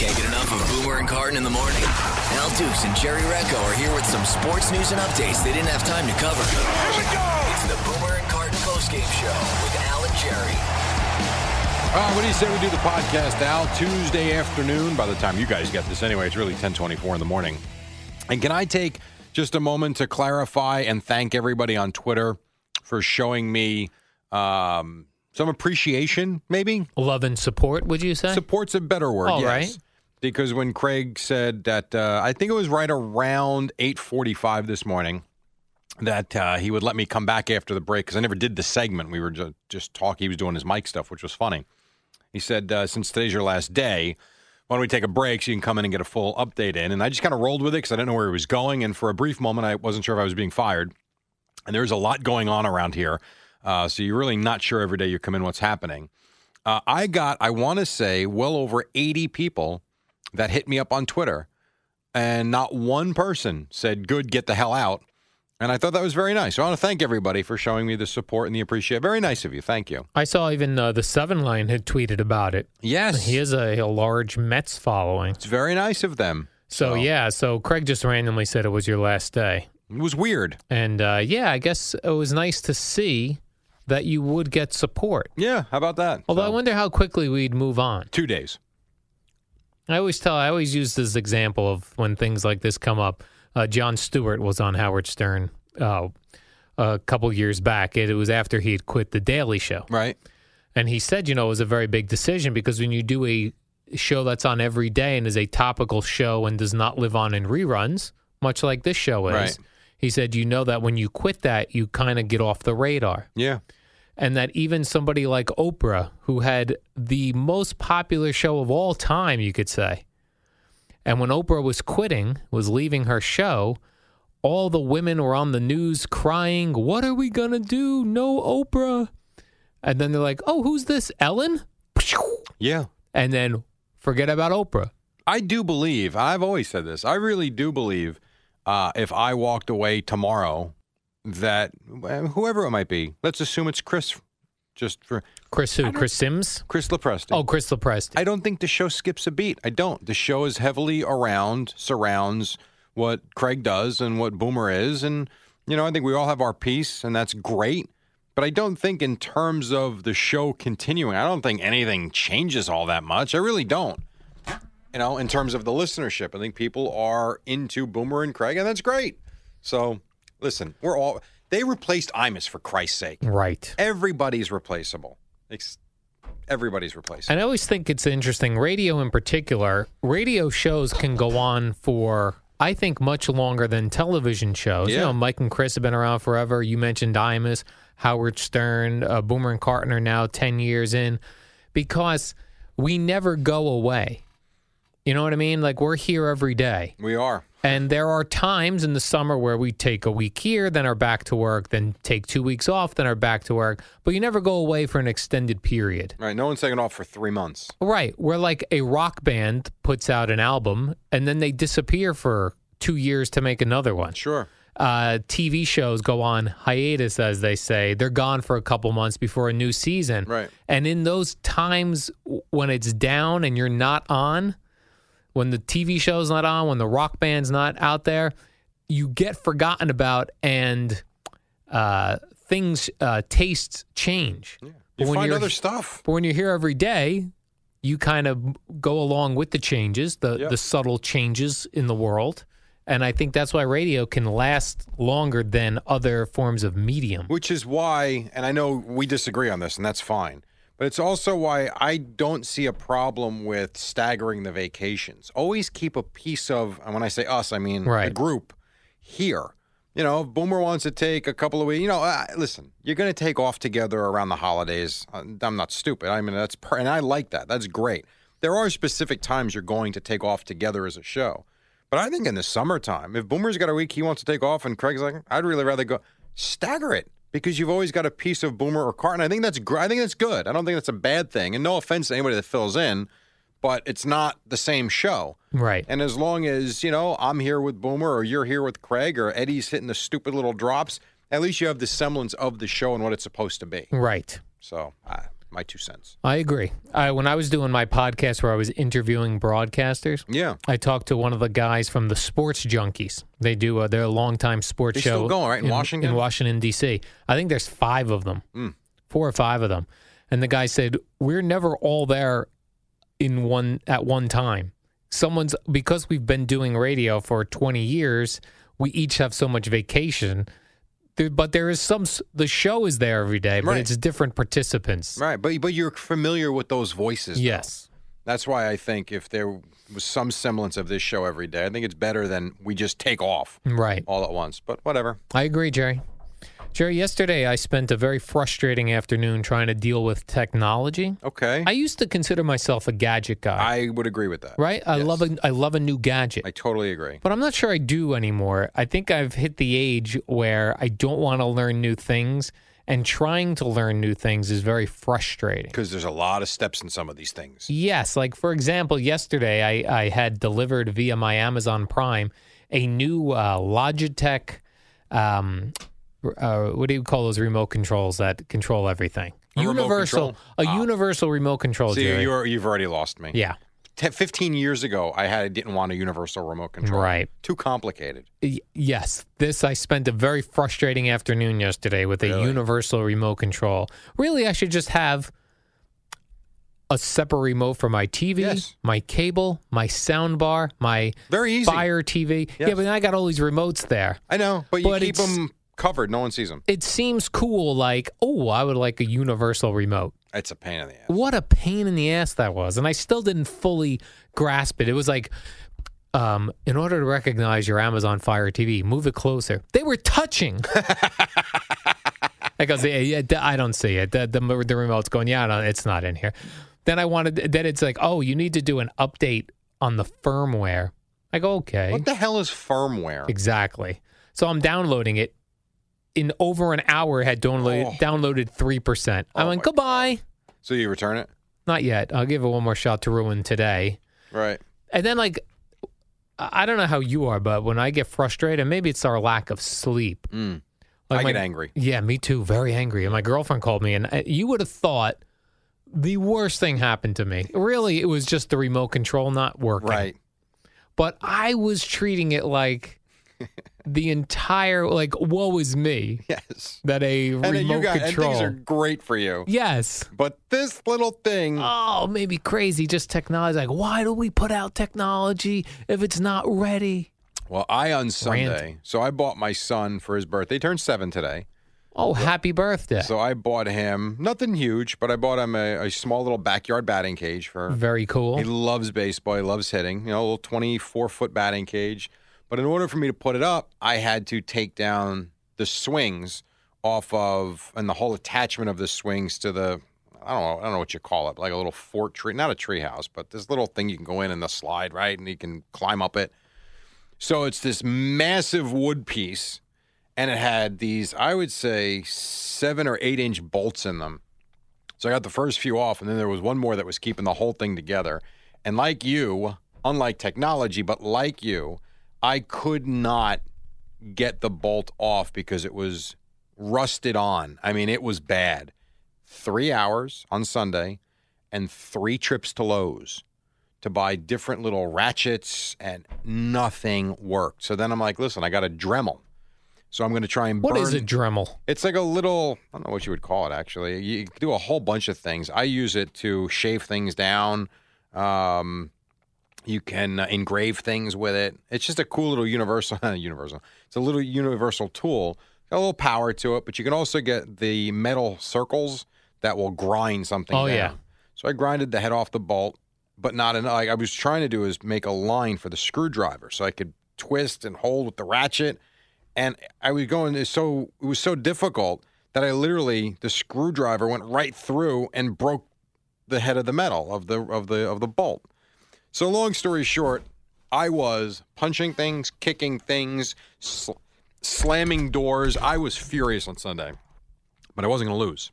Can't get enough of Boomer and Carton in the morning. Al Dukes and Jerry Recco are here with some sports news and updates they didn't have time to cover. Here we go! It's the Boomer and Carton postgame show with Al and Jerry. All right, what do you say we do the podcast, Al? Tuesday afternoon. By the time you guys get this anyway, it's really 1024 in the morning. And can I take just a moment to clarify and thank everybody on Twitter for showing me um, some appreciation, maybe? Love and support, would you say? Support's a better word, All yes. right. Because when Craig said that, uh, I think it was right around 845 this morning, that uh, he would let me come back after the break because I never did the segment. We were just, just talking. He was doing his mic stuff, which was funny. He said, uh, since today's your last day, why don't we take a break so you can come in and get a full update in? And I just kind of rolled with it because I didn't know where he was going. And for a brief moment, I wasn't sure if I was being fired. And there's a lot going on around here. Uh, so you're really not sure every day you come in what's happening. Uh, I got, I want to say, well over 80 people that hit me up on Twitter. And not one person said, good, get the hell out. And I thought that was very nice. So I want to thank everybody for showing me the support and the appreciation. Very nice of you. Thank you. I saw even uh, the Seven Line had tweeted about it. Yes. He has a, a large Mets following. It's very nice of them. So, So- yeah, so Craig just randomly said it was your last day. It was weird. And uh, yeah, I guess it was nice to see that you would get support. Yeah. How about that? Although I wonder how quickly we'd move on. two days. I always tell, I always use this example of when things like this come up. Uh, Jon Stewart was on Howard Stern uh, a couple years back. It, was after he had quit The Daily Show. Right. And he said, you know, it was a very big decision because when you do a show that's on every day and is a topical show and does not live on in reruns, much like this show is, Right. He said, you know that when you quit that, you kind of get off the radar. Yeah. And that even somebody like Oprah, who had the most popular show of all time, you could say, and when Oprah was quitting, was leaving her show, all the women were on the news crying, What are we going to do? No Oprah. And then they're like, Oh, who's this? Ellen? Yeah. And then forget about Oprah. I do believe, I've always said this, I really do believe uh, if I walked away tomorrow, that whoever it might be, let's assume it's Chris, just for Chris who? Chris Sims? Chris LePresti. Oh, Chris LePresti. I don't think the show skips a beat. I don't. The show is heavily around, surrounds what Craig does and what Boomer is. And, you know, I think we all have our piece, and that's great. But I don't think, in terms of the show continuing, I don't think anything changes all that much. I really don't. You know, in terms of the listenership, I think people are into Boomer and Craig, and that's great. So, listen, we're all. They replaced Imus for Christ's sake. right. Everybody's replaceable. Everybody's replaceable. And I always think it's interesting. Radio, in particular, radio shows can go on for, I think, much longer than television shows. You know, Mike and Chris have been around forever. You mentioned Imus, Howard Stern, uh, Boomer and Carton are now 10 years in because we never go away. You know what I mean? Like, we're here every day. We are. And there are times in the summer where we take a week here, then are back to work, then take two weeks off, then are back to work. But you never go away for an extended period. Right. No one's taking off for three months. Right. Where like a rock band puts out an album and then they disappear for two years to make another one. Sure. Uh, TV shows go on hiatus, as they say. They're gone for a couple months before a new season. Right. And in those times when it's down and you're not on, when the TV show's not on, when the rock band's not out there, you get forgotten about and uh, things, uh, tastes change. Yeah. You when find other stuff. But when you're here every day, you kind of go along with the changes, the Yep. the subtle changes in the world. And I think that's why radio can last longer than other forms of medium. Which is why, and I know we disagree on this, and that's fine. But it's also why I don't see a problem with staggering the vacations. Always keep a piece of, and when I say us, I mean the group here. You know, if Boomer wants to take a couple of weeks, you know, uh, listen, you're going to take off together around the holidays. Uh, I'm not stupid. I mean, that's, per- and I like that. That's great. There are specific times you're going to take off together as a show. But I think in the summertime, if Boomer's got a week he wants to take off and Craig's like, I'd really rather go, stagger it because you've always got a piece of Boomer or Carton. I think that's gr- I think that's good. I don't think that's a bad thing. And no offense to anybody that fills in, but it's not the same show. Right. And as long as, you know, I'm here with Boomer or you're here with Craig or Eddie's hitting the stupid little drops, at least you have the semblance of the show and what it's supposed to be. Right. So, uh, my two cents. I agree. I, when I was doing my podcast where I was interviewing broadcasters, Yeah. I talked to one of the guys from the Sports Junkies. They do a, they're a longtime sports They show. still going, right, in Washington? In Washington D.C. I think there's five of them, Mm. four or five of them. And the guy said we're never all there in one at one time. Someone's because we've been doing radio for 20 years. We each have so much vacation. But there is some. The show is there every day, but Right. it's different participants. Right. But, but you're familiar with those voices. though. Yes. That's why I think if there was some semblance of this show every day, I think it's better than we just take off Right. all at once. But whatever. I agree, Jerry. Jerry, yesterday I spent a very frustrating afternoon trying to deal with technology. Okay. I used to consider myself a gadget guy, I would agree with that. right? I Yes. love a I love a new gadget. I totally agree. but I'm not sure I do anymore. I think I've hit the age where I don't want to learn new things and trying to learn new things is very frustrating. Because there's a lot of steps in some of these things. Yes, like for example, yesterday I, I had delivered via my Amazon Prime a new uh, Logitech. Um, uh, what do you call those remote controls that control everything? A universal, control? Ah. a universal remote control. You're, you've already lost me. yeah, Te- 15 years ago, I had didn't want a universal remote control. Right. Too complicated. Y- yes. This I spent a very frustrating afternoon yesterday with a Really? universal remote control. Really, I should just have a separate remote for my TV, Yes. my cable, my sound bar, my Very easy. Fire TV. Yeah, but I got all these remotes there. I know, but you But keep them covered. No one sees them. It seems cool, like, oh, I would like a universal remote. It's a pain in the ass. What a pain in the ass that was. And I still didn't fully grasp it. It was like, um, in order to recognize your Amazon Fire TV, move it closer. They were touching. I goes, yeah, yeah, I don't see it. The, the, the remote's going, yeah, no, it's not in here. Then I wanted, then it's like, oh, you need to do an update on the firmware. I go, okay. What the hell is firmware? Exactly. So I'm downloading it. In over an hour, had downloaded Oh. downloaded three percent. I Oh went my goodbye. So you return it? Not yet. I'll give it one more shot to ruin today. Right. And then like, I I don't know how you are, but when I get frustrated, maybe it's our lack of sleep. Mm. Like I my- get angry. Yeah, me too. Very angry. And my girlfriend called me, and uh, you would have thought the worst thing happened to me. Really, it was just the remote control not working. Right. But I was treating it like the entire like woe is me Yes. that a And remote you got and things are great for you. yes. But this little thing, Oh, maybe crazy. Just technology. Like, why do we put out technology if it's not ready? well, I on Sunday, Ranting. so I bought my son for his birthday. He turned seven today. Oh, happy birthday! So I bought him nothing huge, but I bought him a, a small little backyard batting cage for. Very cool. He loves baseball. He loves hitting. You know, a little twenty-four foot batting cage. But in order for me to put it up, I had to take down the swings off of and the whole attachment of the swings to the. I don't know. I don't know what you call it, like a little fort tree, not a tree house, but this little thing you can go in and the slide right, and you can climb up it. So it's this massive wood piece, and it had these, I would say, seven or eight inch bolts in them. So I got the first few off, and then there was one more that was keeping the whole thing together. And like you, unlike technology, but like you, I could not get the bolt off because it was rusted on. I mean, it was bad. Three hours on Sunday and three trips to Lowe's to buy different little ratchets, and nothing worked. So then I'm like, listen, I got a Dremel. So I'm going to try and What burn. is a Dremel? It's like a little, I don't know what you would call it actually. You do a whole bunch of things. I use it to shave things down. Um, you can uh, engrave things with it. It's just a cool little universal, universal. It's a little universal tool. Got a little power to it, but you can also get the metal circles that will grind something Oh, down. yeah. So I grinded the head off the bolt, but not enough. Like I was trying to do is make a line for the screwdriver so I could twist and hold with the ratchet. And I was going it's so it was so difficult that I literally the screwdriver went right through and broke the head of the metal of the of the of the bolt. So long story short, I was punching things, kicking things, sl- slamming doors. I was furious on Sunday, but I wasn't going to lose.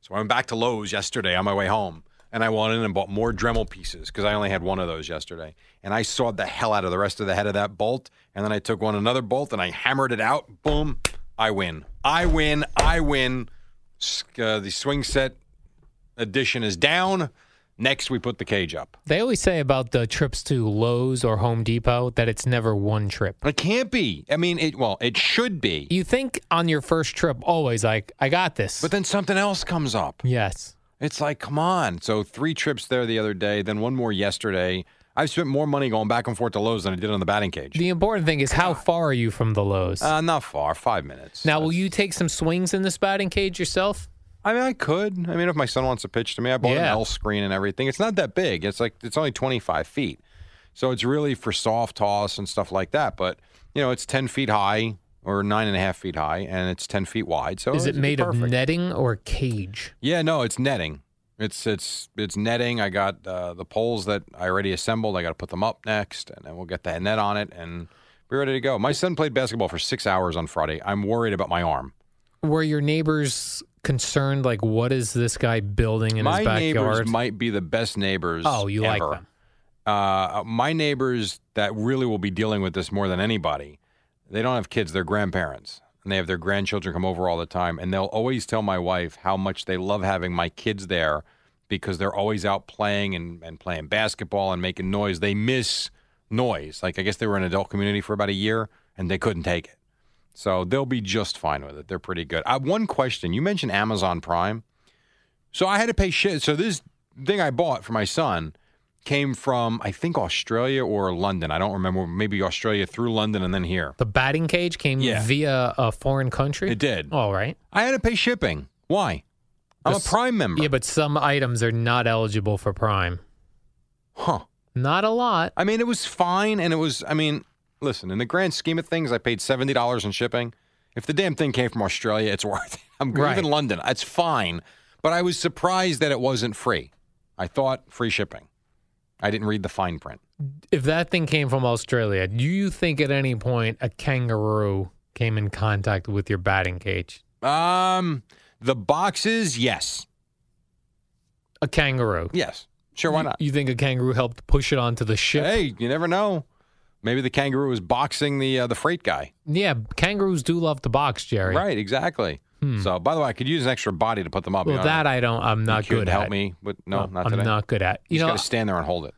So I went back to Lowe's yesterday on my way home, and I went in and bought more Dremel pieces because I only had one of those yesterday. And I sawed the hell out of the rest of the head of that bolt, and then I took one another bolt and I hammered it out. Boom! I win. I win. I win. Uh, the swing set edition is down. Next, we put the cage up. They always say about the trips to Lowe's or Home Depot that it's never one trip. It can't be. I mean, it well, it should be. You think on your first trip, always like, I got this. But then something else comes up. yes. It's like, come on. So three trips there the other day, then one more yesterday. I've spent more money going back and forth to Lowe's than I did on the batting cage. The important thing is how far are you from the Lowe's? Uh, not far, five minutes. now, will you take some swings in this batting cage yourself? I mean, I could. I mean, if my son wants to pitch to me, I bought an L screen and everything. It's not that big. It's like it's only twenty five feet, so it's really for soft toss and stuff like that. But you know, it's ten feet high or nine and a half feet high, and it's ten feet wide. So Is it made of netting or cage? Yeah, no, it's netting. It's it's it's netting. I got uh, the poles that I already assembled. I got to put them up next, and then we'll get the net on it and be ready to go. My son played basketball for six hours on Friday. I'm worried about my arm. Were your neighbors concerned? Like, what is this guy building in my his neighbors backyard? might be the best neighbors. oh, you like them? Uh, my neighbors that really will be dealing with this more than anybody. They don't have kids; they're grandparents, and they have their grandchildren come over all the time. And they'll always tell my wife how much they love having my kids there because they're always out playing and, and playing basketball and making noise. They miss noise. Like I guess they were in adult community for about a year and they couldn't take it. So they'll be just fine with it. They're pretty good. Uh, one question: You mentioned Amazon Prime. So I had to pay shit. So this thing I bought for my son came from I think Australia or London. I don't remember. Maybe Australia through London and then here. The batting cage came Yeah. via a foreign country. It did. All right. I had to pay shipping. Why? I'm a Prime member. Yeah, but some items are not eligible for Prime. huh? Not a lot. I mean, it was fine, and it was. I mean, listen. In the grand scheme of things, I paid seventy dollars in shipping. If the damn thing came from Australia, it's worth it. I'm Right. even London. It's fine, but I was surprised that it wasn't free. I thought free shipping. I didn't read the fine print. If that thing came from Australia, do you think at any point a kangaroo came in contact with your batting cage? Um, the boxes, yes, A kangaroo. yes, sure. Why not? You think a kangaroo helped push it onto the ship? Hey, you never know. Maybe the kangaroo was boxing the uh, the freight guy. Yeah, kangaroos do love to box, Jerry. Right, exactly. So, by the way, I could use an extra body to put them up. Well, You know, that I don't. I'm not could good help me, but no, No, not I'm today. not good at. You You just know, got to stand there and hold it.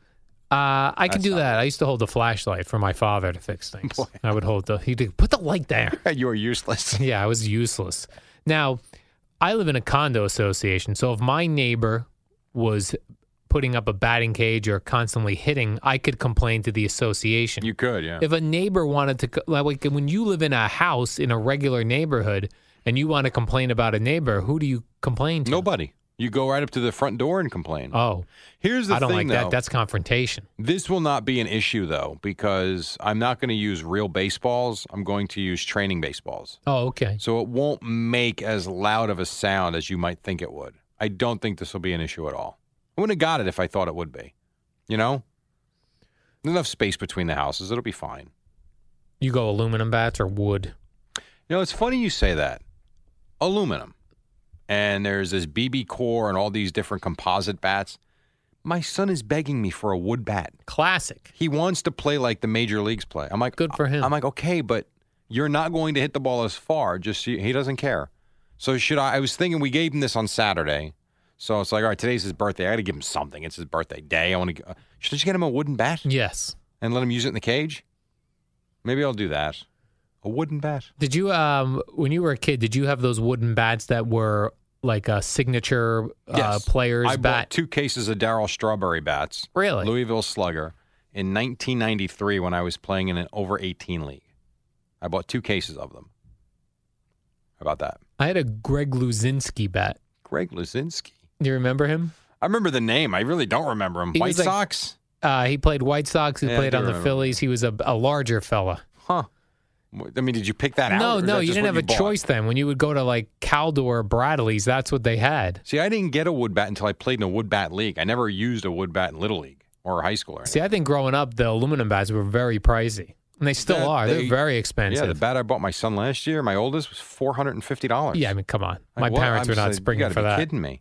uh, I can do that. I used to hold the flashlight for my father to fix things. I would hold the. He'd put the light there. you are useless. yeah, I was useless. Now, I live in a condo association, so if my neighbor was putting up a batting cage or constantly hitting, I could complain to the association. You could, yeah. if a neighbor wanted to, like when you live in a house in a regular neighborhood and you want to complain about a neighbor, who do you complain to? Nobody. You go right up to the front door and complain. Oh, Here's the I don't thing, like though. that. That's confrontation. This will not be an issue though, because I'm not going to use real baseballs. I'm going to use training baseballs. Oh, okay. So it won't make as loud of a sound as you might think it would. I don't think this will be an issue at all. I wouldn't have got it if I thought it would be. You know? There's enough space between the houses. It'll be fine. You go aluminum bats or wood? You know, it's funny you say that. Aluminum. And there's this BBCOR and all these different composite bats. My son is begging me for a wood bat. Classic. He wants to play like the major leagues play. I'm like, Good for him. I'm like, okay, but you're not going to hit the ball as far. Just he doesn't care. So should I? I was thinking we gave him this on Saturday. So it's like, all right, today's his birthday. I got to give him something. It's his birthday day. I want to. Should I just get him a wooden bat Yes. and let him use it in the cage? Maybe I'll do that. A wooden bat. Did you um when you were a kid? Did you have those wooden bats that were like a signature uh, Yes. player's I bought bat? two cases of Darryl Strawberry bats. Really? Louisville Slugger in 1993 when I was playing in an over 18 league. I bought two cases of them. How about that? I had a Greg Luzinski bat. Greg Luzinski. Do you remember him? I remember the name. I really don't remember him. He White was like- Sox? Uh, he played White Sox. He Yeah, I played do on the remember. Phillies. He was a, a larger fella. Huh. I mean, did you pick that out? No, is no, that you just didn't what have a bought? choice then. When you would go to like Caldor or Bradlees, that's what they had. See, I didn't get a wood bat until I played in a wood bat league. I never used a wood bat in Little League or high school or anything. See, I think growing up, the aluminum bats were very pricey, and they still That- are. they- They're very expensive. Yeah, the bat I bought my son last year, my oldest, was $450. Yeah, I mean, come on. My parents were not springing you gotta for be that. kidding me.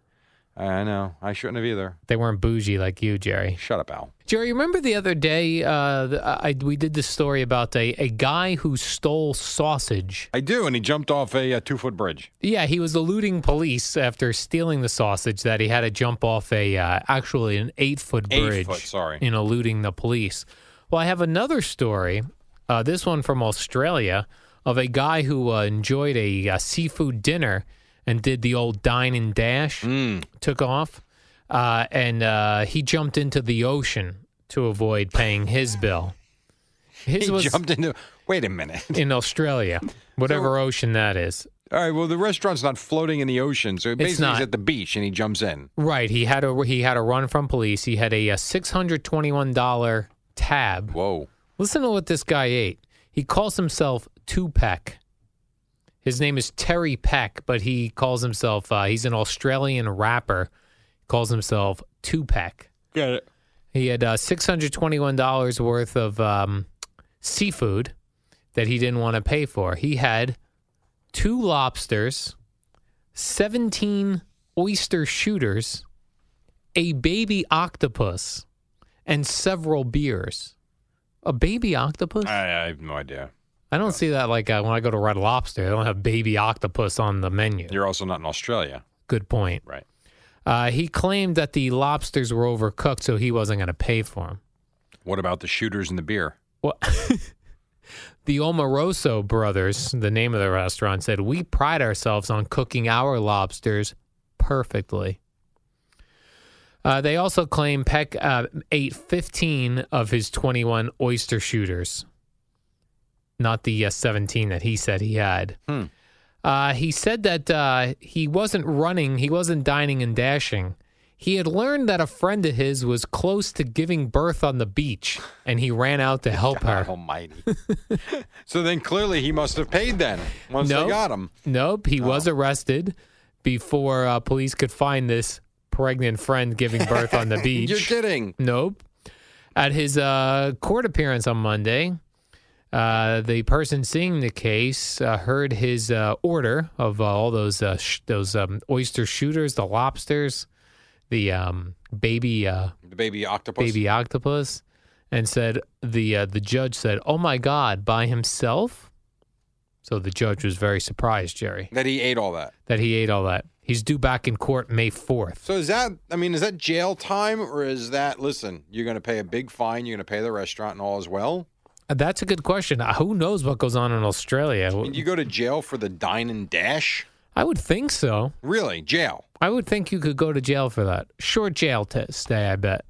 I know. I shouldn't have either. They weren't bougie like you, Jerry. Shut up, Al. Jerry, remember the other day uh, the- I, we did this story about a, a guy who stole sausage. I do, and he jumped off a, uh two foot bridge. Yeah, he was eluding police after stealing the sausage that he had to jump off a uh, actually an eight foot bridge. Eight foot, sorry. in eluding the police. Well, I have another story. Uh, this one from Australia of a guy who uh, enjoyed a, uh seafood dinner and did the old dine and dash. Mm. Took off, uh, and uh, he jumped into the ocean to avoid paying his bill. His He was jumped into. Wait a minute. in Australia, whatever ocean that is. All right. Well, the restaurant's not floating in the ocean, so basically he's at the beach and he jumps in. Right. He had a he had a run from police. He had a, a six hundred twenty one dollar tab. Whoa. Listen to what this guy ate. He calls himself Tupac. His name is Terry Peck, but he calls himself uh, he's an Australian rapper. Calls himself Tupac. Got it. He had uh, six hundred twenty one dollars worth of um, seafood that he didn't want to pay for. He had two lobsters, seventeen oyster shooters, a baby octopus, and several beers. A baby octopus? I, I have no idea. I don't see that like uh, when I go to Red Lobster. They don't have baby octopus on the menu. You're also not in Australia, Good point. right? Uh, he claimed that the lobsters were overcooked, so he wasn't going to pay for them. What about the shooters and the beer? Well, the Omaroso brothers, the name of the restaurant, said, We pride ourselves on cooking our lobsters perfectly. Uh, they also claim Peck uh, ate 15 of his 21 oyster shooters, not the uh, 17 that he said he had. Hmm. Uh, he said that uh, he wasn't running, he wasn't dining and dashing. He had learned that a friend of his was close to giving birth on the beach, and he ran out to help her. Almighty. so then clearly he must have paid then once No. they got him. Nope, he was arrested before uh, police could find this pregnant friend giving birth on the beach. You're kidding. Nope. At his uh, court appearance on Monday, uh, the person seeing the case uh, heard his uh, order of uh, all those uh, sh- those um, oyster shooters, the lobsters, the um, baby uh, The baby octopus. baby octopus, and said the uh, the judge said, "Oh my God, by himself." So the judge was very surprised, Jerry, That he ate all that. that he ate all that. He's due back in court May fourth. So is that? I mean, is that jail time or is that? Listen, you're going to pay a big fine. You're going to pay the restaurant and all as well. That's a good question. Uh, Who knows what goes on in Australia? And you go to jail for the dine and dash? I would think so. Really, jail? I would think you could go to jail for that. Short jail t- stay, I bet.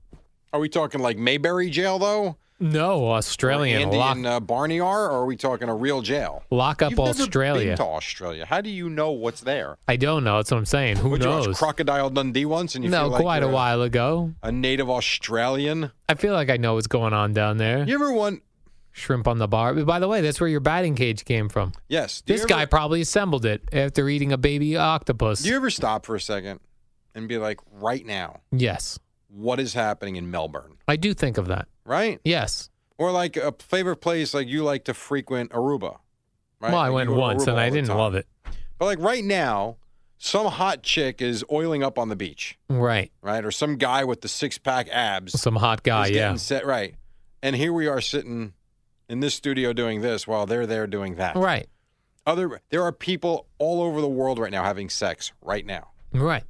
Are we talking like Mayberry jail though? No, Or Australian Andy lock, and uh, Barney are, or are we talking a real jail? lock up You've never Australia. been to Australia. How do you know what's there? I don't know. That's what I'm saying. Who Would you watch knows? Crocodile Dundee once and you no, feel like quite a while ago. A native Australian. I feel like I know what's going on down there. You ever want? Shrimp on the bar. By the way, that's where your batting cage came from. Yes. Do you This ever- guy probably assembled it after eating a baby octopus. Do you ever stop for a second and be like, right now, yes, what is happening in Melbourne? I do think of that. Right? Yes. Or like a favorite place like you like to frequent Aruba. Right? Well, I Like, went you go to once Aruba and I the didn't time. love it. But like right now, some hot chick is oiling up on the beach, Right. right? Or some guy with the six pack abs Some hot guy, is yeah. set right. And here we are sitting in this studio doing this while they're there doing that. Right. Other there are people all over the world right now having sex right now. Right.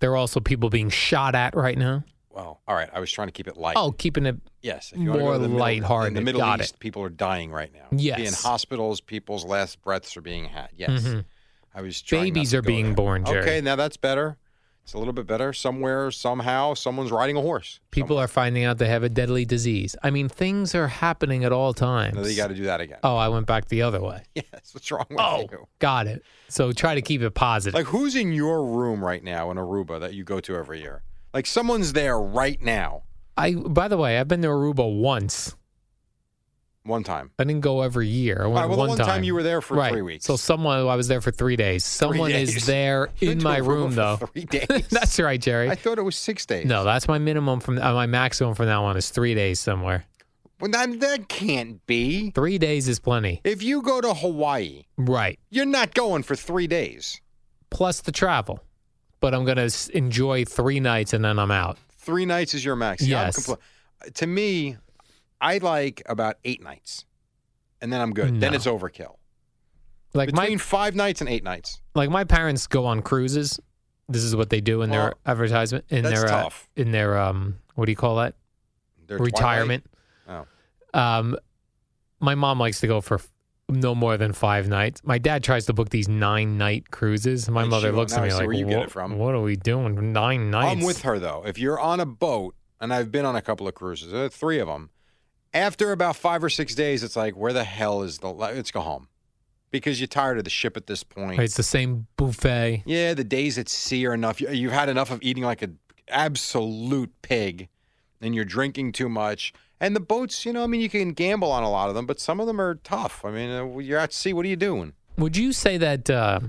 There are also people being shot at right now. well, all right. I was trying to keep it light. Oh, keeping it. yes. If you more to the Middle- lighthearted. In the Middle Got East, people are dying right now. Yes. In hospitals, people's last breaths are being had. Yes. Mhm. I was Babies to are being there. born, Jerry. Okay, now that's better. It's a little bit better. Somewhere, somehow, someone's riding a horse. People are finding out they have a deadly disease. I mean, things are happening at all times. No, you got to do that again. Oh, I went back the other way. Yes. What's wrong with Oh, you? got it. So try to keep it positive. Like, who's in your room right now in Aruba that you go to every year? Like, someone's there right now. I. By the way, I've been to Aruba once. One time. I didn't go every year. I went right, well, one one time. you were there for right. three weeks. So someone, I was there for three days. Someone days. is there in my room, for though. Three days. that's right, Jerry. I thought it was six days. no, that's my minimum from uh, my maximum from now on is three days somewhere. well, that, that can't be. Three days is plenty. If you go to Hawaii, Right. you're not going for three days. Plus the travel. But I'm going to enjoy three nights and then I'm out. Three nights is your max. Yes. compl- to me, I like about eight nights, and then I'm good. Then it's overkill. Like Between my five nights and eight nights. like my parents go on cruises. This is what they do in their advertisement in that's their uh, in their um what do you call that? They're Retirement. Twilight. Um my mom likes to go for no more than 5 nights. My dad tries to book these 9 night cruises. My And mother she- looks at me like where you get "What- it from." What are we doing? 9 nights. I'm with her though. If you're on a boat, and I've been on a couple of cruises, uh, three of them. After about five or six days, it's like, where the hell is the? Let's go home, because you're tired of the ship at this point. It's the same buffet. Yeah, the days at sea are enough. You- You've had enough of eating like an absolute pig, and you're drinking too much. And the boats, you know, I mean, you can gamble on a lot of them, but some of them are tough. I mean, uh, you're at sea. What are you doing? Would you say that uh,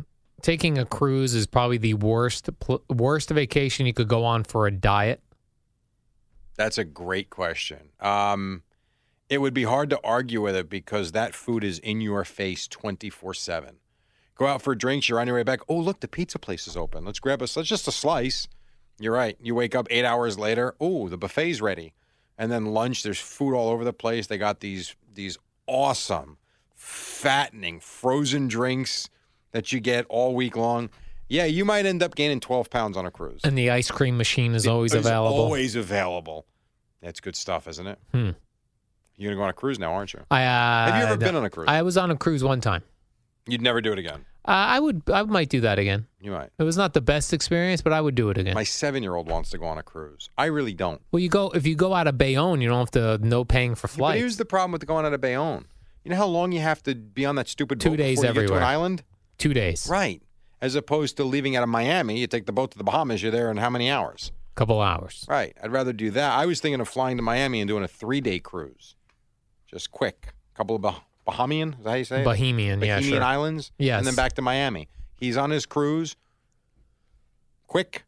taking a cruise is probably the worst worst vacation you could go on for a diet? That's a great question. Um, it would be hard to argue with it because that food is in your face 24 7. Go out for drinks, you're on your way back. Oh, look, the pizza place is open. Let's grab us. Let's just a slice. You're right. You wake up eight hours later. Oh, the buffet's ready. And then lunch, there's food all over the place. They got these these awesome, fattening frozen drinks that you get all week long. Yeah, you might end up gaining 12 pounds on a cruise. And the ice cream machine is always It's available. Always available. That's good stuff, isn't it? Hmm. You're gonna go on a cruise now, aren't you? I, uh, Have you ever been on a cruise? I was on a cruise one time. You'd never do it again. Uh, I would. I might do that again. You might. It was not the best experience, but I would do it again. My seven-year-old wants to go on a cruise. I really don't. well, you go if you go out of Bayonne, you don't have to no paying for flights. here's the problem with going out of Bayonne. You know how long you have to be on that stupid Two boat days before you get to an island? Two days, Right. As opposed to leaving out of Miami, you take the boat to the Bahamas. You're there in how many hours? couple hours. Right. I'd rather do that. I was thinking of flying to Miami and doing a three-day cruise, just quick. A couple of bah- Bahamian. Is that how you say it? Bohemian, yeah, Bohemian sure. Islands. Yes. And then back to Miami. He's on his cruise. Quick,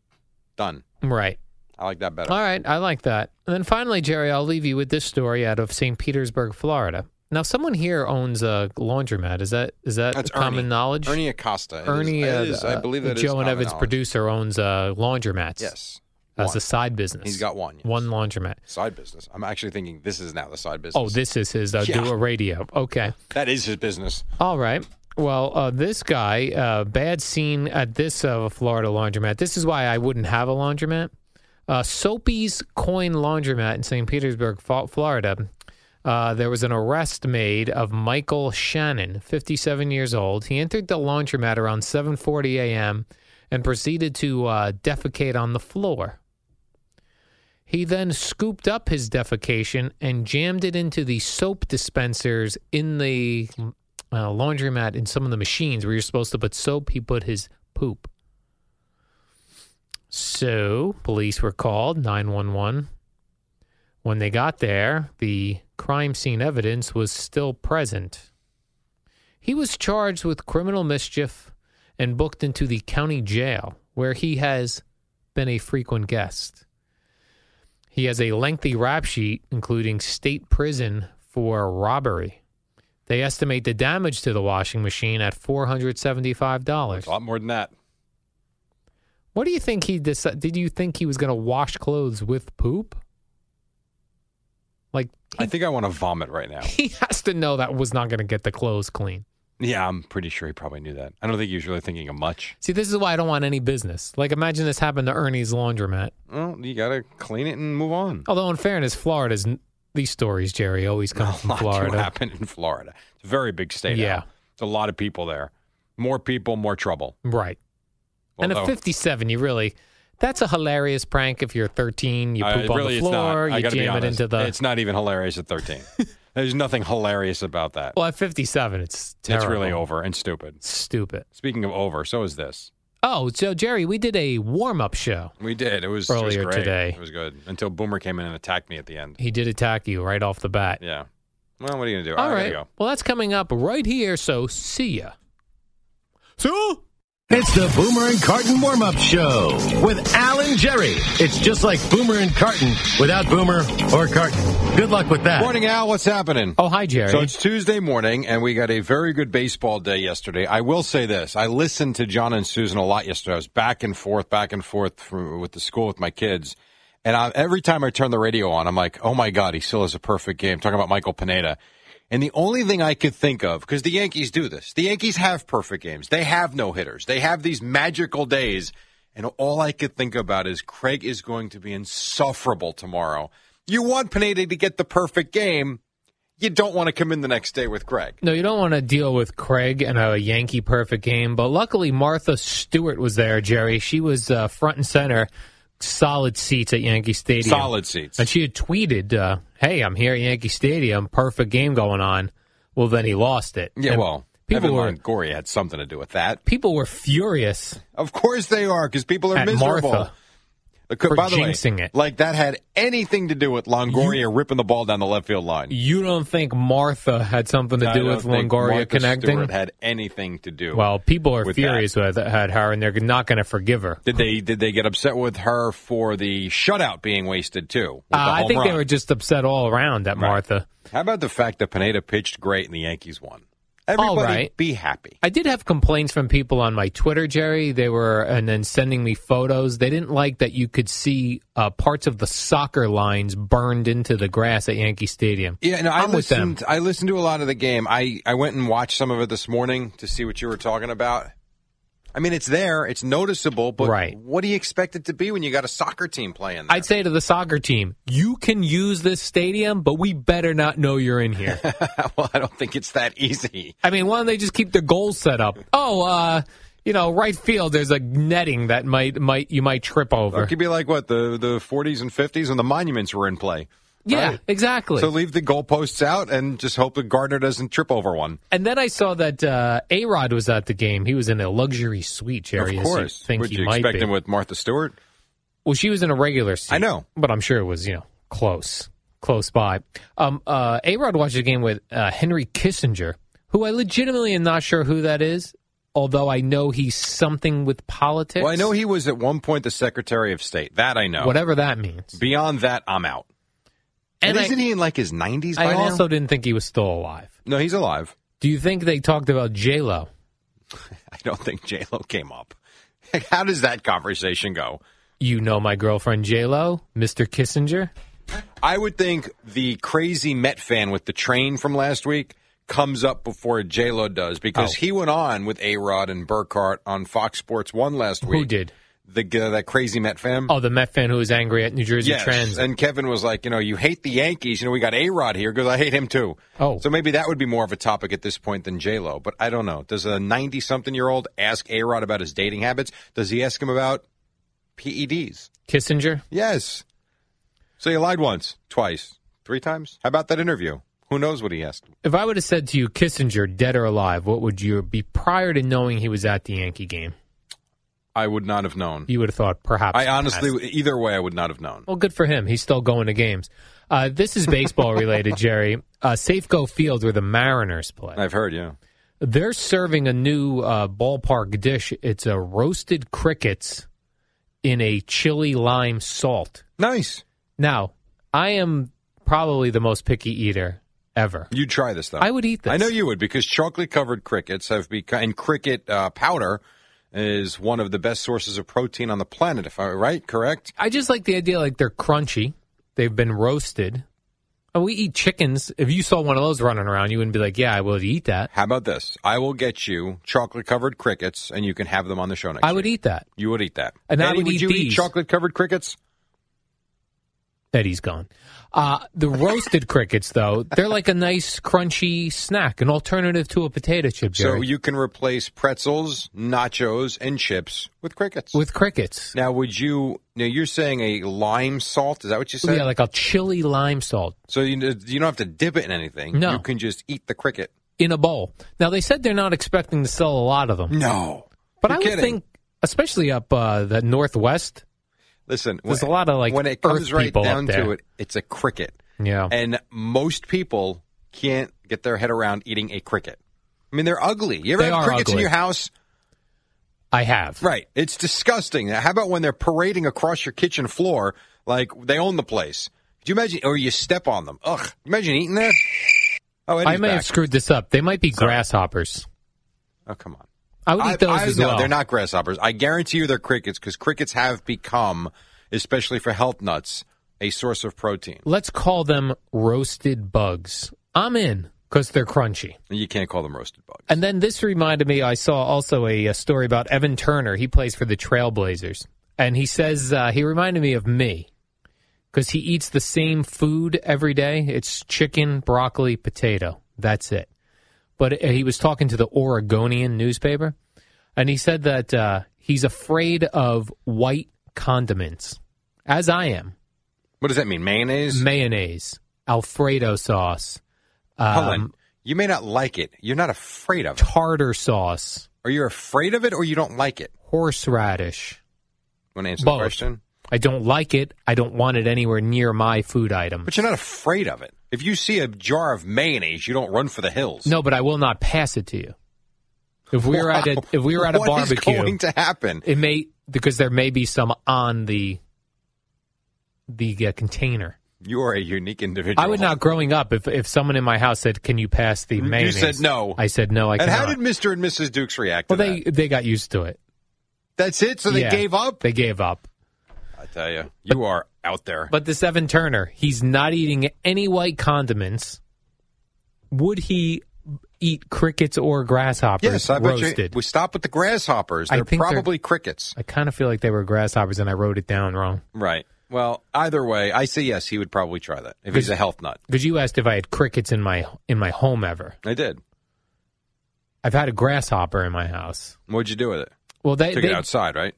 done. Right. I like that better. All right, I like that. And then finally, Jerry, I'll leave you with this story out of St. Petersburg, Florida. Now, someone here owns a laundromat. Is that is that That's common Ernie. knowledge? Ernie Acosta. It is- Ernie, it uh, is- I uh, believe that is Joe and common Evans knowledge. producer owns uh, laundromats. Yes. As One. a side business. He's got one. yes. one laundromat. side business. I'm actually thinking this is now the side business. Oh, this is his uh, Yeah. do a radio. Okay. that is his business. All right. Well, uh, this guy, uh, bad scene at this uh, Florida laundromat. This is why I wouldn't have a laundromat. Uh, Soapy's Coin Laundromat in St. Petersburg, Florida. Uh, there was an arrest made of Michael Shannon, 57 years old. He entered the laundromat around 7:40 a.m. and proceeded to uh, defecate on the floor. He then scooped up his defecation and jammed it into the soap dispensers in the uh, laundromat in some of the machines where you're supposed to put soap. He put his poop. So police were called 911. When they got there, the crime scene evidence was still present. He was charged with criminal mischief and booked into the county jail, where he has been a frequent guest. He has a lengthy rap sheet, including state prison for robbery. They estimate the damage to the washing machine at four hundred seventy-five dollars. A lot more than that. What do you think he decided? Did you think he was going to wash clothes with poop? Like he, I think I want to vomit right now. he has to know that was not going to get the clothes clean. Yeah, I'm pretty sure he probably knew that. I don't think he was really thinking of much. See, this is why I don't want any business. Like, imagine this happened to Ernie's laundromat. Well, you got to clean it and move on. Although, in fairness, Florida's these stories, Jerry, always come a from lot Florida. to happen in Florida. It's a very big state. Yeah. Al. It's a lot of people there. More people, more trouble. Right. and at 57, you really, that's a hilarious prank if you're 13. You Uh, poop on the floor, you jam it into the. It's not even hilarious at 13. There's nothing hilarious about that. well, at 57, it's terrible. it's really over and stupid. Stupid. Speaking of over, so is this. Oh, so Jerry, we did a warm up show. We did. It was, it was Earlier great. today. It was good until Boomer came in and attacked me at the end. He did attack you right off the bat. Yeah. Well, what are you gonna do? All I right. go. Well, that's coming up right here. So see ya. So. It's the Boomer and Carton warm up show with Alan Jerry. It's just like Boomer and Carton without Boomer or Carton. Good luck with that. Morning, Al. What's happening? Oh, hi, Jerry. So it's Tuesday morning, and we got a very good baseball day yesterday. I will say this: I listened to John and Suzyn a lot yesterday. I was back and forth, back and forth from, with the school with my kids, and I, every time I turn the radio on, I'm like, "Oh my God, he still has a perfect game." Talking about Michael Pineda, and the only thing I could think of, because the Yankees do this, the Yankees have perfect games. They have no hitters. They have these magical days, and all I could think about is Craig is going to be insufferable tomorrow. You want Pineda to get the perfect game you don't want to come in the next day with Craig. No, you don't want to deal with Craig and a Yankee perfect game. But luckily, Martha Stewart was there, Jerry. She was uh, front and center, solid seats at Yankee Stadium. Solid seats. And she had tweeted, uh, "Hey, I'm here at Yankee Stadium. Perfect game going on." Well, then he lost it. Yeah, And well, people Evan were Longoria had something to do with that. people were furious Of course they are, because people are miserable. Martha. The- for By the way, jinxing it. like that had anything to do with Longoria ripping the ball down the left field line. You don't think Martha had something to I do with Longoria Martha connecting? Stewart had anything to do. well, people are with furious with at her, and they're not going to forgive her. Did they did they get upset with her for the shutout being wasted too? Uh, I think they were just upset all around at Right. Martha. How about the fact that Pineda pitched great and the Yankees won? Everybody right. be happy. I did have complaints from people on my Twitter, Jerry. They were and then sending me photos. They didn't like that you could see uh, parts of the soccer lines burned into the grass at Yankee Stadium. Yeah, no, I I'm with them. listened. I listened to a lot of the game. I I went and watched some of it this morning to see what you were talking about. I mean, it's there, it's noticeable, but Right. what do you expect it to be when you got a soccer team playing? There? I'd say to the soccer team, you can use this stadium, but we better not know you're in here. well, I don't think it's that easy. I mean, why don't they just keep their goals set up? Oh, uh, you know, right field. There's a netting that might might you might trip over. It could be like what the the 40s and 50s when the monuments were in play. Yeah, Right. exactly. So leave the goalposts out and just hope that Gardner doesn't trip over one. and then I saw that uh, A Rod was at the game. He was in a luxury suite, Jerry. of you course. think Would he you might expect be. him with Martha Stewart? Well, she was in a regular seat. I know. but I'm sure it was you know close, close by. Um, uh, A Rod watched the game with uh, Henry Kissinger, who I legitimately am not sure who that is. Although I know he's something with politics. Well, I know he was at one point the Secretary of State. That I know. whatever that means. Beyond that, I'm out. And, And isn't he in like his 90s by I now? also didn't think he was still alive. No, he's alive. Do you think they talked about J Lo? I don't think J Lo came up. How does that conversation go? You know my girlfriend J Lo, Mr. Kissinger. I would think the crazy Met fan with the train from last week comes up before J Lo does because Oh. he went on with A Rod and Burkhardt on Fox Sports One last week. Who did? The uh, that crazy Met fan? Oh, the Met fan who was angry at New Jersey yes. Trends. And Kevin was like, you know, you hate the Yankees. You know, we got A Rod here because I hate him too. Oh. so maybe that would be more of a topic at this point than J Lo. But I don't know. Does a ninety-something-year-old ask A Rod about his dating habits? Does he ask him about PEDs? Kissinger. Yes. So you lied once, twice, three times. How about that interview? Who knows what he asked? If I would have said to you Kissinger, dead or alive, what would you be prior to knowing he was at the Yankee game? I would not have known. You would have thought perhaps. I honestly, passed. either way, I would not have known. Well, good for him. He's still going to games. Uh, this is baseball related, Jerry. Uh, Safeco Field, where the Mariners play. I've heard, yeah. They're serving a new uh, ballpark dish. It's a roasted crickets in a chili lime salt. Nice. Now, I am probably the most picky eater ever. You'd try this though. I would eat this. I know you would because chocolate covered crickets have become and cricket uh, powder is one of the best sources of protein on the planet. If I right, correct? I just like the idea like they're crunchy. They've been roasted. And we eat chickens. If you saw one of those running around, you wouldn't be like, "Yeah, I would eat that." How about this? I will get you chocolate covered crickets, and you can have them on the show next. I would eat that. You would eat that, And I Eddie, would eat you eat chocolate covered crickets? Eddie's gone. Uh, the roasted crickets, though, they're like a nice crunchy snack, an alternative to a potato chip. So you can replace pretzels, nachos, and chips with crickets. with crickets. now, would you? Now you're saying a lime salt? Is that what you said? Yeah, like a chili lime salt so you you don't have to dip it in anything. No. you can just eat the cricket. in a bowl. Now they said they're not expecting to sell a lot of them, No, but You're I would kidding. think, especially up uh, the northwest. Listen, There's when- a lot of, like, when it comes right down to it, it's a cricket, Yeah, and most people can't get their head around eating a cricket. I mean, they're ugly. You ever They have crickets in your house? I have. Right. It's disgusting. How about when they're parading across your kitchen floor like they own the place? Could you imagine? Or you step on them. Ugh. Imagine eating that. Oh, Eddie's I may back. have screwed this up. They might be grasshoppers. Oh, come on. I would eat those I, as no, well. they're not grasshoppers. I guarantee you they're crickets because crickets have become, especially for health nuts, a source of protein. Let's call them roasted bugs. I'm in because they're crunchy. You can't call them roasted bugs. And then this reminded me, I saw also a, a story about Evan Turner. He plays for the Trailblazers. And he says, uh, he reminded me of me because he eats the same food every day. It's chicken, broccoli, potato. That's it. But uh, he was talking to the Oregonian newspaper, and he said that uh, he's afraid of white condiments, as I am. what does that mean? Mayonnaise? Mayonnaise, Alfredo sauce, um, You may not like it. You're not afraid of it. tartar sauce, Are you afraid of it or you don't like it? horseradish. Want to answer Both. the question? I don't like it. I don't want it anywhere near my food item. But you're not afraid of it. If you see a jar of mayonnaise, you don't run for the hills. No, but I will not pass it to you. If we were at a if we were at a What is barbecue, going to happen? it may because there may be some on the the uh, container. You are a unique individual. I would not. Growing up, if if someone in my house said, "Can you pass the mayonnaise?" You said no. I said no. I And cannot. how did Mr. and Mrs. Dukes react to well, they that? they got used to it. That's it? So they Yeah. gave up? They gave up. I tell you, you are out there. But this Evan Turner, he's not eating any white condiments. Would he eat crickets or grasshoppers yes, I bet roasted? you. We stop with the grasshoppers. They're think they're- probably crickets. I kind of feel like they were grasshoppers, and I wrote it down wrong. Right. Well, either way, I say yes, he would probably try that if he's a health nut. Because you asked if I had crickets in my in my home ever. I did. I've had a grasshopper in my house. What'd you do with it? Well, they, Took they it outside, right?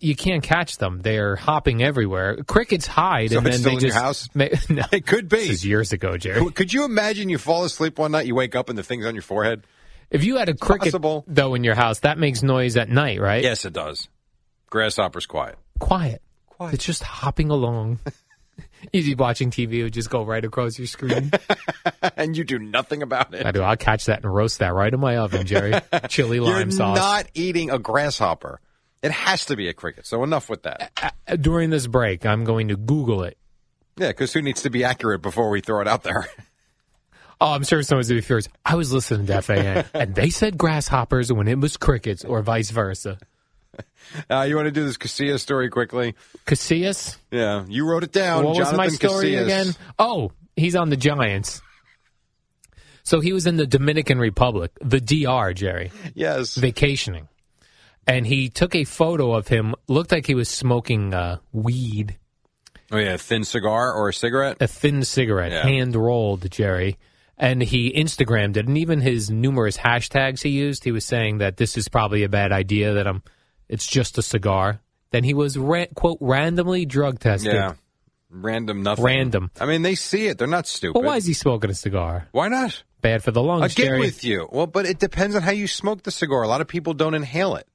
You can't catch them. They're hopping everywhere. Crickets hide, So and it's then still they in your just house? ma- no, It could be. this is years ago, Jerry. Could- you imagine you fall asleep one night, you wake up and the thing's on your forehead? If you had a cricket possible. though in your house, that makes noise at night, right? Yes, it does. Grasshopper's quiet. Quiet. Quiet. It's just hopping along. You'd be watching TV, it would just go right across your screen. and you do nothing about it. I do. I'll catch that and roast that right in my oven, Jerry. Chili You're lime sauce. not eating a grasshopper. It has to be a cricket. So enough with that. During this break, I'm going to Google it. Yeah, because who needs to be accurate before we throw it out there? Oh, I'm sure someone's going to be furious. I was listening to FAN, and they said grasshoppers when it was crickets, or vice versa. Uh, you want to do this Casilla story quickly? Casillas? Yeah, you wrote it down. what was my story Casillas. again? Oh, he's on the Giants. So he was in the Dominican Republic, the DR, Jerry, Yes. vacationing. And he took a photo of him, looked like he was smoking uh, weed, Oh yeah, thin cigar or a cigarette. a thin cigarette, Yeah. hand rolled, Jerry. And he Instagrammed it, and even his numerous hashtags he used, he was saying that this is probably a bad idea, that I'm, it's just a cigar. Then he was, ra- quote, randomly drug tested. Yeah, random nothing. Random. I mean, they see it. They're not stupid. But why is he smoking a cigar? Why not? Bad for the lungs, I get Jerry. with you. Well, but it depends on how you smoke the cigar. A lot of people don't inhale it.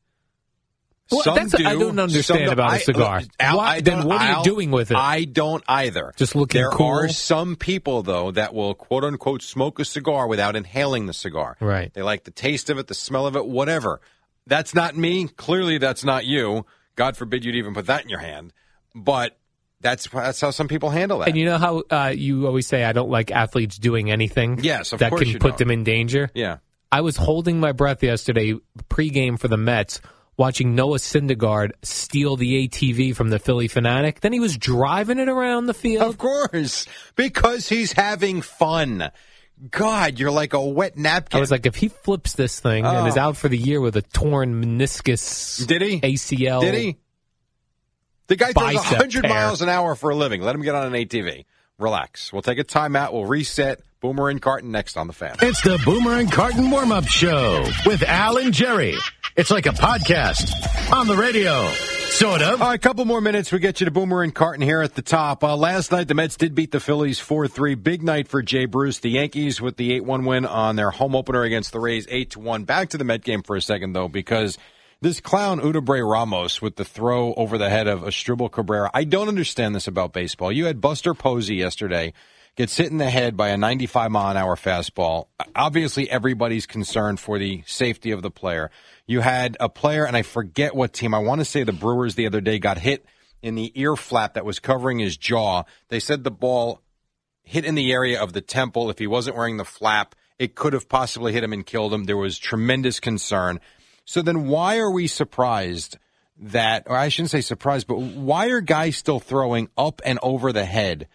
Well, Some that's- do. I don't understand about a I- cigar. look, Al, Why- then what are you Al, doing with it? I don't either. Just looking There cool? are some people though that will quote unquote smoke a cigar without inhaling the cigar. Right. They like the taste of it, the smell of it, whatever. That's not me. Clearly, that's not you. God forbid you'd even put that in your hand. But that's that's how some people handle that. And you know how uh, you always say, I don't like athletes doing anything Yes, of that can put don't. them in danger? yeah. I was holding my breath yesterday, pregame for the Mets, watching Noah Syndergaard steal the ATV from the Phillie Phanatic. Then he was driving it around the field. Of course, because he's having fun. God, you're like a wet napkin. I was like, if he flips this thing and is Oh. out for the year with a torn meniscus, Did he? ACL, Did he? The guy throws bicep 100 tear. miles an hour for a living. Let him get on an ATV. Relax. We'll take a timeout. We'll reset. Boomer and Carton next on the fan. It's the Boomer and Carton warm up show with Al and Jerry. It's like a podcast on the radio. Sort of. All right, a couple more minutes. We get you to Boomer and Carton here at the top. Uh, last night, the Mets did beat the Phillies 4 3. Big night for Jay Bruce. The Yankees with the 8 1 win on their home opener against the Rays 8 1. Back to the Met game for a second, though, because this clown Edubray Ramos with the throw over the head of Asdrubal Cabrera. I don't understand this about baseball. You had Buster Posey yesterday gets hit in the head by a 95 mile an hour fastball. Obviously, everybody's concerned for the safety of the player. You had a player, and I forget what team. I want to say the Brewers the other day got hit in the ear flap that was covering his jaw. They said the ball hit in the area of the temple. If he wasn't wearing the flap, it could have possibly hit him and killed him. There was tremendous concern. So then, why are we surprised that, or I shouldn't say surprised, but why are guys still throwing up and over the head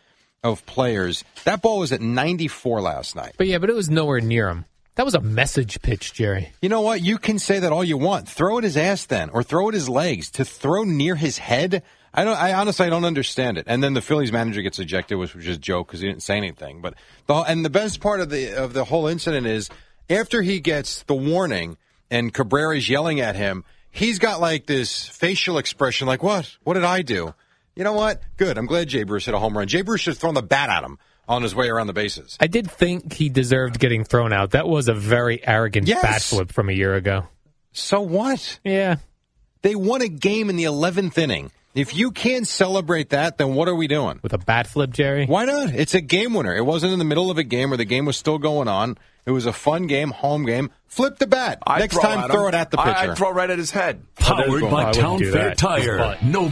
of players? That ball was at 94 last night. But yeah, but it was nowhere near him. That was a message pitch, Jerry. You know what? You can say that all you want. Throw at his ass then, or throw at his legs. To throw near his head, I don't. I honestly I don't understand it. And then the Phillies manager gets ejected, which was just a joke because he didn't say anything. But the and the best part of the of the whole incident is after he gets the warning and Cabrera's yelling at him, he's got like this facial expression, like what? What did I do? You know what? Good. I'm glad Jay Bruce hit a home run. Jay Bruce should have thrown the bat at him on his way around the bases. I did think he deserved getting thrown out. That was a very arrogant Yes. bat flip from a year ago. So what? Yeah. They won a game in the 11th inning. If you can't celebrate that, then what are we doing? With a bat flip, Jerry? Why not? It's a game winner. It wasn't in the middle of a game where the game was still going on. It was a fun game, home game. Flip the bat. I'd Next throw time, throw him. it at the pitcher. I'd throw right at his head. Powered I by Town Fair. Tire. No